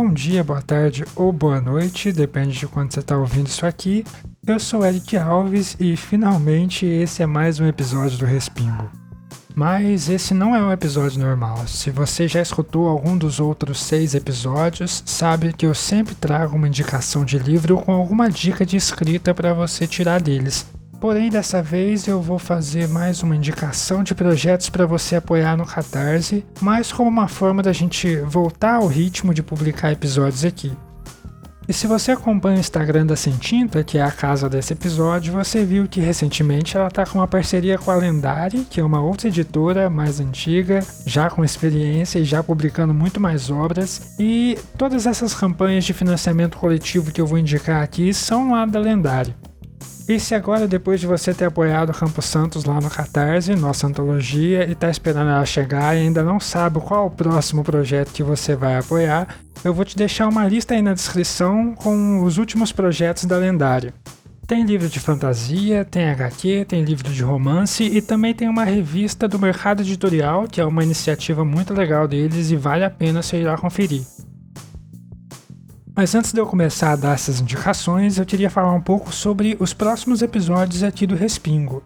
bom dia, boa tarde ou boa noite, depende de quando você está ouvindo isso aqui. Eu sou Eric Alves e finalmente esse é mais um episódio do Respingo. Mas esse não é um episódio normal. Se você já escutou algum dos outros seis episódios, sabe que eu sempre trago uma indicação de livro com alguma dica de escrita para você tirar deles. Porém, dessa vez eu vou fazer mais uma indicação de projetos para você apoiar no Catarse, mais como uma forma da gente voltar ao ritmo de publicar episódios aqui. E se você acompanha o Instagram da Sentinta, que é a casa desse episódio, você viu que recentemente ela está com uma parceria com a Lendari, que é uma outra editora mais antiga, já com experiência e já publicando muito mais obras. E todas essas campanhas de financiamento coletivo que eu vou indicar aqui são lá da Lendari. E se agora, depois de você ter apoiado Campos Santos lá no Catarse, nossa antologia, e tá esperando ela chegar e ainda não sabe qual o próximo projeto que você vai apoiar, eu vou te deixar uma lista aí na descrição com os últimos projetos da Lendária. Tem livro de fantasia, tem HQ, tem livro de romance e também tem uma revista do Mercado Editorial, que é uma iniciativa muito legal deles e vale a pena você ir lá conferir. Mas antes de eu começar a dar essas indicações, eu queria falar um pouco sobre os próximos episódios aqui do Respingo.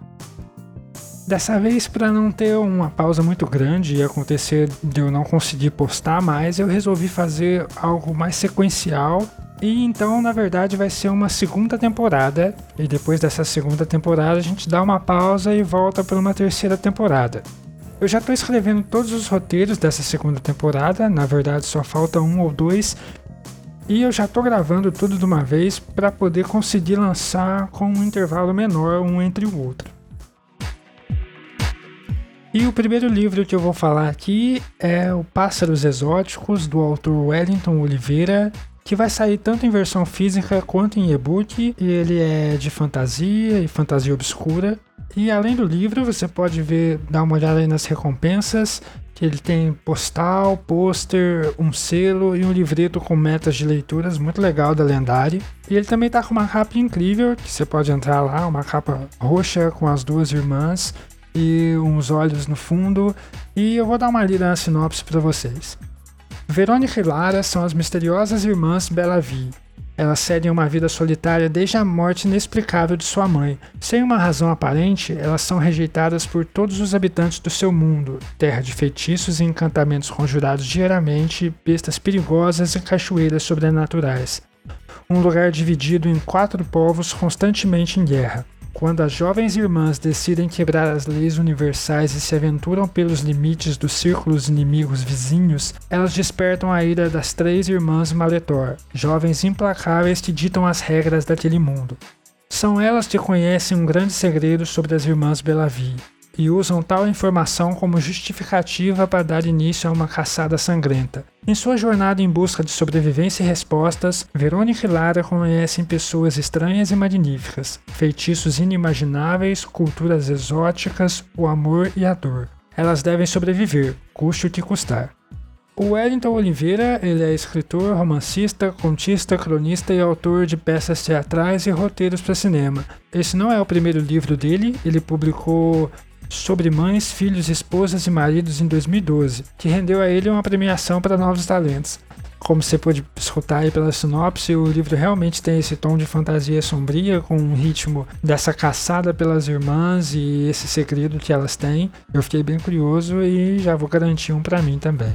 Dessa vez, para não ter uma pausa muito grande e acontecer de eu não conseguir postar mais, eu resolvi fazer algo mais sequencial. E então, na verdade, vai ser uma segunda temporada. E depois dessa segunda temporada, a gente dá uma pausa e volta para uma terceira temporada. Eu já estou escrevendo todos os roteiros dessa segunda temporada, na verdade só falta um ou dois, e eu já estou gravando tudo de uma vez para poder conseguir lançar com um intervalo menor um entre o outro. E o primeiro livro que eu vou falar aqui é O Pássaros Exóticos, do autor Wellington Oliveira, que vai sair tanto em versão física quanto em e-book, e ele é de fantasia e fantasia obscura. E além do livro, você pode ver, dar uma olhada aí nas recompensas, que ele tem postal, pôster, um selo e um livreto com metas de leituras muito legal da Lendária. E ele também tá com uma capa incrível, que você pode entrar lá, uma capa roxa com as duas irmãs e uns olhos no fundo. E eu vou dar uma lida na sinopse para vocês. Verônica e Lara são as misteriosas irmãs Bellavie, elas seguem uma vida solitária desde a morte inexplicável de sua mãe. Sem uma razão aparente, elas são rejeitadas por todos os habitantes do seu mundo, terra de feitiços e encantamentos conjurados diariamente, bestas perigosas e cachoeiras sobrenaturais. Um lugar dividido em quatro povos constantemente em guerra. Quando as jovens irmãs decidem quebrar as leis universais e se aventuram pelos limites dos círculos inimigos vizinhos, elas despertam a ira das três irmãs Maletor, jovens implacáveis que ditam as regras daquele mundo. São elas que conhecem um grande segredo sobre as irmãs Belavie e usam tal informação como justificativa para dar início a uma caçada sangrenta. Em sua jornada em busca de sobrevivência e respostas, Verônica e Lara conhecem pessoas estranhas e magníficas, feitiços inimagináveis, culturas exóticas, o amor e a dor. Elas devem sobreviver, custe o que custar. O Wellington Oliveira ele é escritor, romancista, contista, cronista e autor de peças teatrais e roteiros para cinema. Esse não é o primeiro livro dele, ele publicou sobre mães, filhos, esposas e maridos em 2012, que rendeu a ele uma premiação para novos talentos. Como você pode escutar aí pela sinopse, o livro realmente tem esse tom de fantasia sombria, com um ritmo dessa caçada pelas irmãs e esse segredo que elas têm. Eu fiquei bem curioso e já vou garantir um para mim também.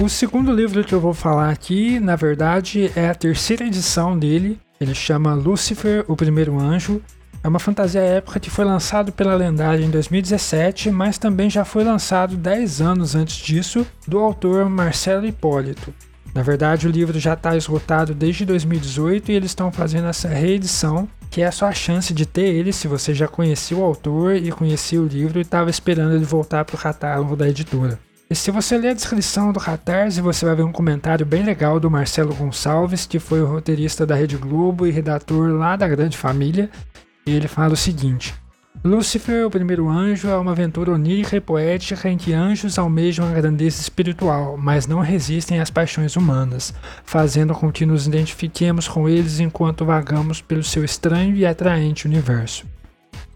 O segundo livro que eu vou falar aqui, na verdade, é a terceira edição dele. Ele chama Lúcifer, o Primeiro Anjo, é uma fantasia épica que foi lançado pela Lendária em 2017, mas também já foi lançado 10 anos antes disso, do autor Marcelo Hipólito. Na verdade, o livro já está esgotado desde 2018 e eles estão fazendo essa reedição, que é a sua chance de ter ele se você já conhecia o autor e conhecia o livro e estava esperando ele voltar para o catálogo da editora. E se você ler a descrição do Catarse, você vai ver um comentário bem legal do Marcelo Gonçalves, que foi o roteirista da Rede Globo e redator lá da Grande Família, e ele fala o seguinte: Lúcifer, o primeiro anjo, é uma aventura onírica e poética em que anjos almejam a grandeza espiritual, mas não resistem às paixões humanas, fazendo com que nos identifiquemos com eles enquanto vagamos pelo seu estranho e atraente universo.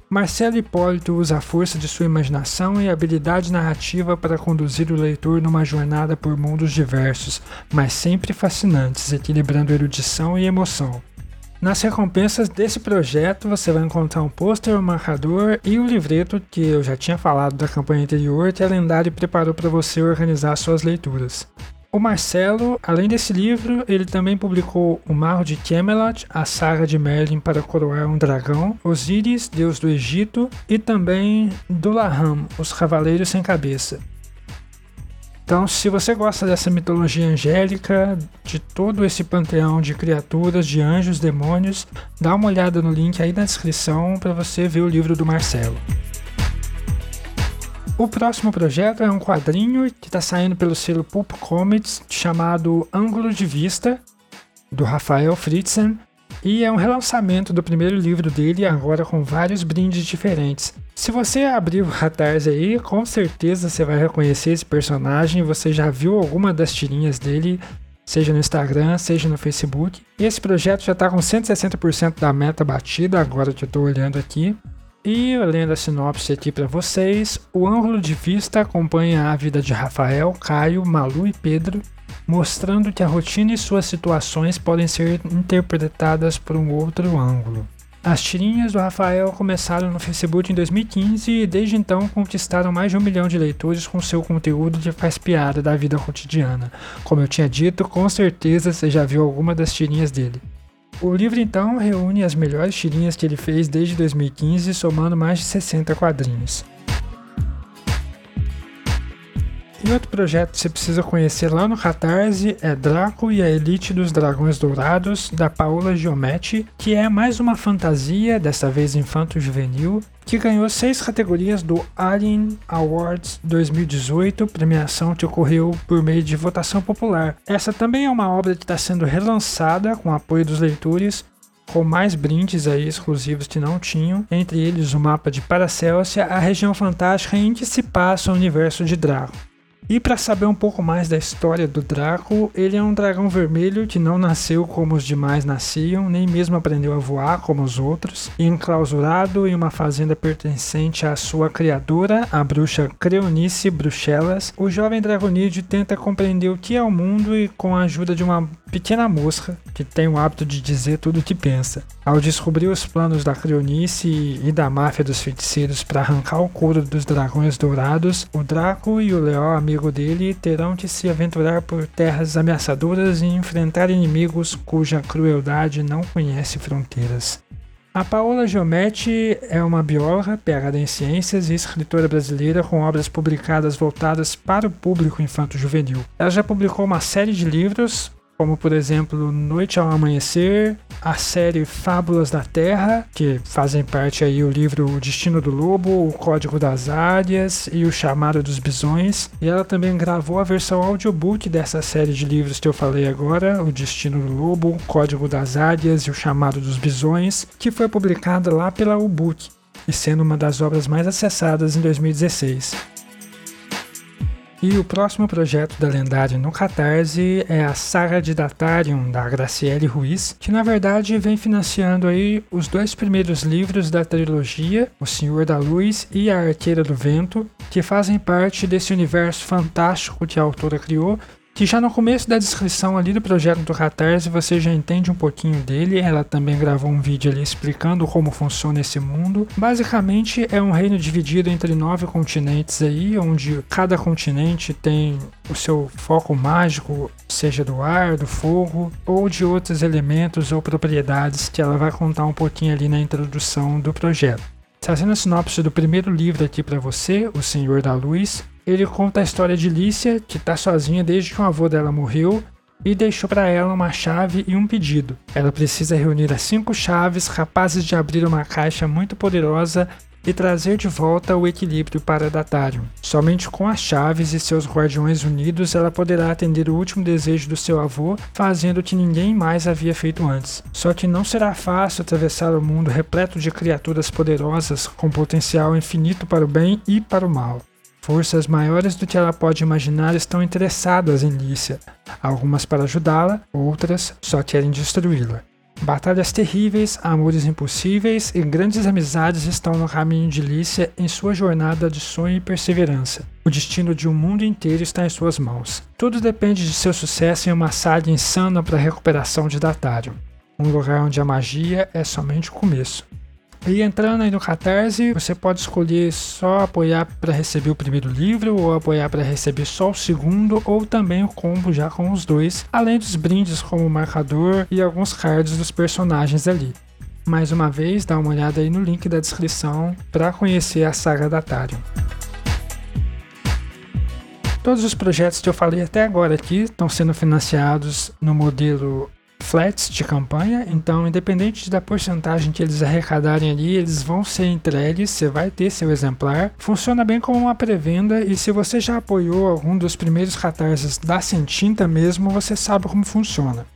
Marcelo Hipólito usa a força de sua imaginação e habilidade narrativa para conduzir o leitor numa jornada por mundos diversos, mas sempre fascinantes, equilibrando erudição e emoção. Nas recompensas desse projeto você vai encontrar um pôster, um marcador e o um livreto que eu já tinha falado da campanha anterior que a Lendário preparou para você organizar suas leituras. O Marcelo, além desse livro, ele também publicou O Marro de Camelot, a saga de Merlin para coroar um dragão, Osíris, deus do Egito, e também Dullaham, os Cavaleiros Sem Cabeça. Então, se você gosta dessa mitologia angélica, de todo esse panteão de criaturas, de anjos, demônios, dá uma olhada no link aí na descrição para você ver o livro do Marcelo. O próximo projeto é um quadrinho que está saindo pelo selo Pulp Comics chamado Ângulo de Vista, do Rafael Fritzen, e é um relançamento do primeiro livro dele, agora com vários brindes diferentes. Se você abrir o Catarse aí, com certeza você vai reconhecer esse personagem, você já viu alguma das tirinhas dele, seja no Instagram, seja no Facebook. Esse projeto já está com 160% da meta batida, agora que eu estou olhando aqui. E lendo a sinopse aqui para vocês, o ângulo de vista acompanha a vida de Rafael, Caio, Malu e Pedro, mostrando que a rotina e suas situações podem ser interpretadas por um outro ângulo. As tirinhas do Rafael começaram no Facebook em 2015 e desde então conquistaram mais de um milhão de leitores com seu conteúdo que faz piada da vida cotidiana. Como eu tinha dito, com certeza você já viu alguma das tirinhas dele. O livro então reúne as melhores tirinhas que ele fez desde 2015, somando mais de 60 quadrinhos. E outro projeto que você precisa conhecer lá no Catarse é Draco e a Elite dos Dragões Dourados, da Paola Giometti, que é mais uma fantasia, dessa vez infanto-juvenil, que ganhou seis categorias do Alien Awards 2018, premiação que ocorreu por meio de votação popular. Essa também é uma obra que está sendo relançada com apoio dos leitores, com mais brindes aí exclusivos que não tinham, entre eles o mapa de Paracélcia, a região fantástica em que se passa o universo de Draco. E para saber um pouco mais da história do Draco, ele é um dragão vermelho que não nasceu como os demais nasciam, nem mesmo aprendeu a voar como os outros, enclausurado em uma fazenda pertencente à sua criadora, a bruxa Creonice Bruxelas, o jovem Dragonídeo tenta compreender o que é o mundo e com a ajuda de uma pequena mosca que tem o hábito de dizer tudo o que pensa. Ao descobrir os planos da Creonice e da máfia dos feiticeiros para arrancar o couro dos dragões dourados, o Draco e o leal amigo dele terão que se aventurar por terras ameaçadoras e enfrentar inimigos cuja crueldade não conhece fronteiras. A Paola Giometti é uma bióloga, PhD em ciências e escritora brasileira com obras publicadas voltadas para o público infanto-juvenil. Ela já publicou uma série de livros, como por exemplo Noite ao Amanhecer, a série Fábulas da Terra, que fazem parte aí o livro O Destino do Lobo, O Código das Áreas e O Chamado dos Bisões. E ela também gravou a versão audiobook dessa série de livros que eu falei agora, O Destino do Lobo, O Código das Áreas e O Chamado dos Bisões, que foi publicada lá pela Ubook e sendo uma das obras mais acessadas em 2016. E o próximo projeto da Lendária no Catarse é a Saga de Datarium, da Graciele Ruiz, que na verdade vem financiando aí os dois primeiros livros da trilogia, O Senhor da Luz e A Arqueira do Vento, que fazem parte desse universo fantástico que a autora criou que já no começo da descrição ali do projeto do Catarse você já entende um pouquinho dele. Ela também gravou um vídeo ali explicando como funciona esse mundo. Basicamente é um reino dividido entre nove continentes aí, onde cada continente tem o seu foco mágico, seja do ar, do fogo ou de outros elementos ou propriedades que ela vai contar um pouquinho ali na introdução do projeto. Trazendo a sinopse do primeiro livro aqui para você, O Senhor da Luz, ele conta a história de Lícia, que está sozinha desde que o avô dela morreu e deixou para ela uma chave e um pedido. Ela precisa reunir as cinco chaves capazes de abrir uma caixa muito poderosa e trazer de volta o equilíbrio para Datarium. Somente com as chaves e seus guardiões unidos ela poderá atender o último desejo do seu avô, fazendo o que ninguém mais havia feito antes. Só que não será fácil atravessar o mundo repleto de criaturas poderosas com potencial infinito para o bem e para o mal. Forças maiores do que ela pode imaginar estão interessadas em Lícia, algumas para ajudá-la, outras só querem destruí-la. Batalhas terríveis, amores impossíveis e grandes amizades estão no caminho de Lícia em sua jornada de sonho e perseverança. O destino de um mundo inteiro está em suas mãos. Tudo depende de seu sucesso em uma saga insana para a recuperação de Datário. Um lugar onde a magia é somente o começo. E entrando aí no Catarse, você pode escolher só apoiar para receber o primeiro livro, ou apoiar para receber só o segundo, ou também o combo já com os dois, além dos brindes como marcador e alguns cards dos personagens ali. Mais uma vez, dá uma olhada aí no link da descrição para conhecer a saga da Atarium. Todos os projetos que eu falei até agora aqui estão sendo financiados no modelo flats de campanha, então independente da porcentagem que eles arrecadarem ali, eles vão ser entregues, você vai ter seu exemplar. Funciona bem como uma pré-venda e se você já apoiou algum dos primeiros catarses da Sentinta mesmo, você sabe como funciona.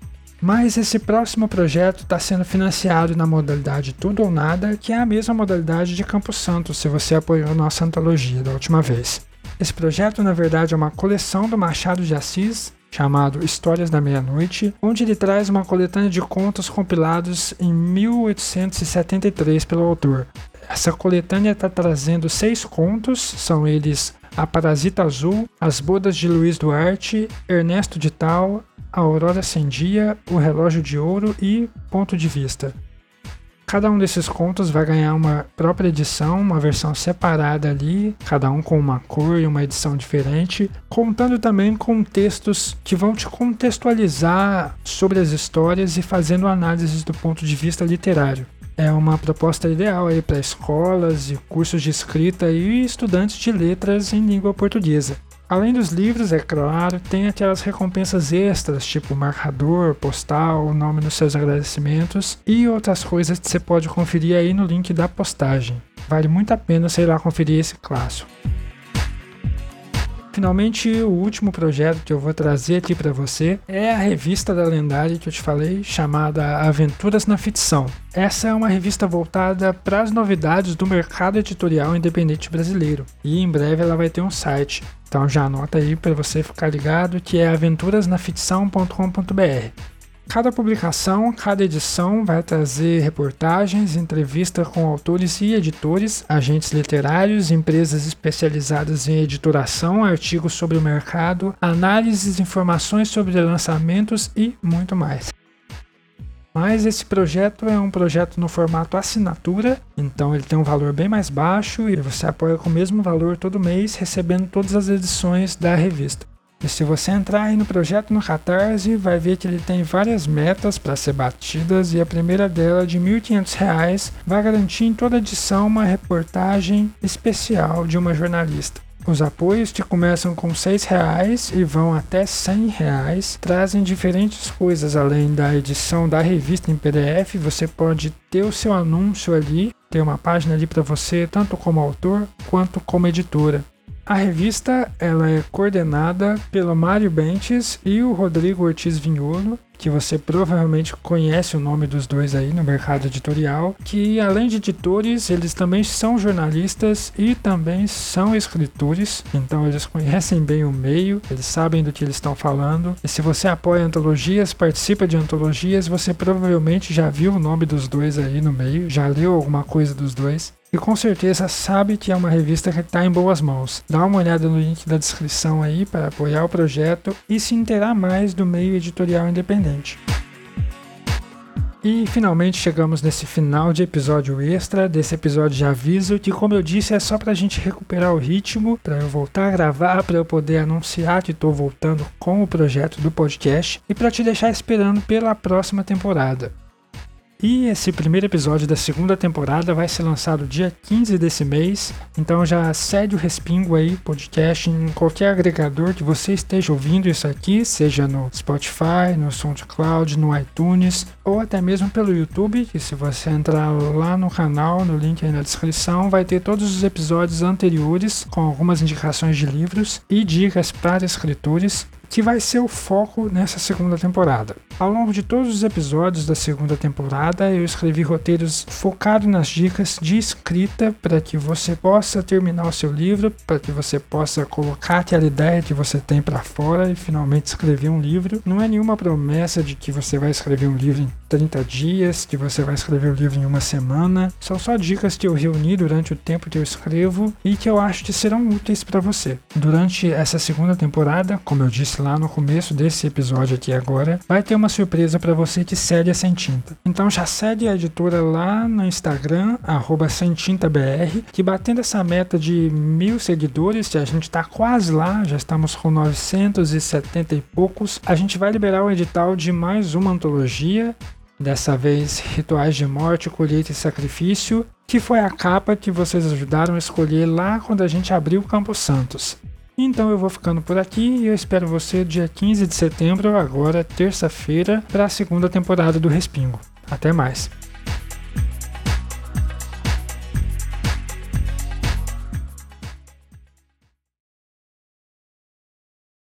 Mas esse próximo projeto está sendo financiado na modalidade Tudo ou Nada, que é a mesma modalidade de Campo Santo, se você apoiou nossa antologia da última vez. Esse projeto, na verdade, é uma coleção do Machado de Assis, chamado Histórias da Meia-Noite, onde ele traz uma coletânea de contos compilados em 1873 pelo autor. Essa coletânea está trazendo seis contos, são eles A Parasita Azul, As Bodas de Luiz Duarte, Ernesto de Tal, A Aurora Sem Dia, O Relógio de Ouro e Ponto de Vista. Cada um desses contos vai ganhar uma própria edição, uma versão separada ali, cada um com uma cor e uma edição diferente, contando também com textos que vão te contextualizar sobre as histórias e fazendo análises do ponto de vista literário. É uma proposta ideal aí para escolas e cursos de escrita e estudantes de letras em língua portuguesa. Além dos livros, é claro, tem aquelas recompensas extras, tipo marcador, postal, o nome dos seus agradecimentos e outras coisas que você pode conferir aí no link da postagem. Vale muito a pena ir lá conferir esse clássico. Finalmente, o último projeto que eu vou trazer aqui para você é a revista da Lendária que eu te falei, chamada Aventuras na Ficção. Essa é uma revista voltada para as novidades do mercado editorial independente brasileiro e em breve ela vai ter um site. Então já anota aí para você ficar ligado que é aventurasnaficção.com.br. Cada publicação, cada edição vai trazer reportagens, entrevistas com autores e editores, agentes literários, empresas especializadas em editoração, artigos sobre o mercado, análises, informações sobre lançamentos e muito mais. Mas esse projeto é um projeto no formato assinatura, então ele tem um valor bem mais baixo e você apoia com o mesmo valor todo mês, recebendo todas as edições da revista. E se você entrar aí no projeto no Catarse, vai ver que ele tem várias metas para ser batidas e a primeira dela, de R$ 1.500, vai garantir em toda edição uma reportagem especial de uma jornalista. Os apoios que começam com R$ reais e vão até R$ reais, trazem diferentes coisas além da edição da revista em PDF. Você pode ter o seu anúncio ali, ter uma página ali para você, tanto como autor quanto como editora. A revista ela é coordenada pelo Mário Bentes e o Rodrigo Ortiz Vinholo, que você provavelmente conhece o nome dos dois aí no mercado editorial, que além de editores, eles também são jornalistas e também são escritores, então eles conhecem bem o meio, eles sabem do que eles estão falando. E se você apoia antologias, participa de antologias, você provavelmente já viu o nome dos dois aí no meio, já leu alguma coisa dos dois e com certeza sabe que é uma revista que está em boas mãos. Dá uma olhada no link da descrição aí para apoiar o projeto e se inteirar mais do meio editorial independente. E finalmente chegamos nesse final de episódio extra, desse episódio de aviso, que como eu disse é só para a gente recuperar o ritmo, para eu voltar a gravar, para eu poder anunciar que estou voltando com o projeto do podcast e para te deixar esperando pela próxima temporada. E esse primeiro episódio da segunda temporada vai ser lançado dia 15 desse mês, então já cede o respingo aí, podcast, em qualquer agregador que você esteja ouvindo isso aqui, seja no Spotify, no SoundCloud, no iTunes, ou até mesmo pelo YouTube, que se você entrar lá no canal, no link aí na descrição, vai ter todos os episódios anteriores com algumas indicações de livros e dicas para escritores, que vai ser o foco nessa segunda temporada. Ao longo de todos os episódios da segunda temporada, eu escrevi roteiros focados nas dicas de escrita para que você possa terminar o seu livro, para que você possa colocar aquela ideia que você tem para fora e finalmente escrever um livro. Não é nenhuma promessa de que você vai escrever um livro em 30 dias, que você vai escrever o um livro em uma semana. São só dicas que eu reuni durante o tempo que eu escrevo e que eu acho que serão úteis para você. Durante essa segunda temporada, como eu disse lá no começo desse episódio aqui agora, vai ter uma uma surpresa para você que segue a Sem Tinta. Então já segue a editora lá no Instagram, arroba SemTintaBR, que batendo essa meta de mil seguidores, a gente está quase lá, já estamos com 970 e poucos, a gente vai liberar o edital de mais uma antologia, dessa vez Rituais de Morte, Colheita e Sacrifício, que foi a capa que vocês ajudaram a escolher lá quando a gente abriu o Campo Santos. Então eu vou ficando por aqui e eu espero você dia 15 de setembro, agora terça-feira, para a segunda temporada do Respingo. Até mais!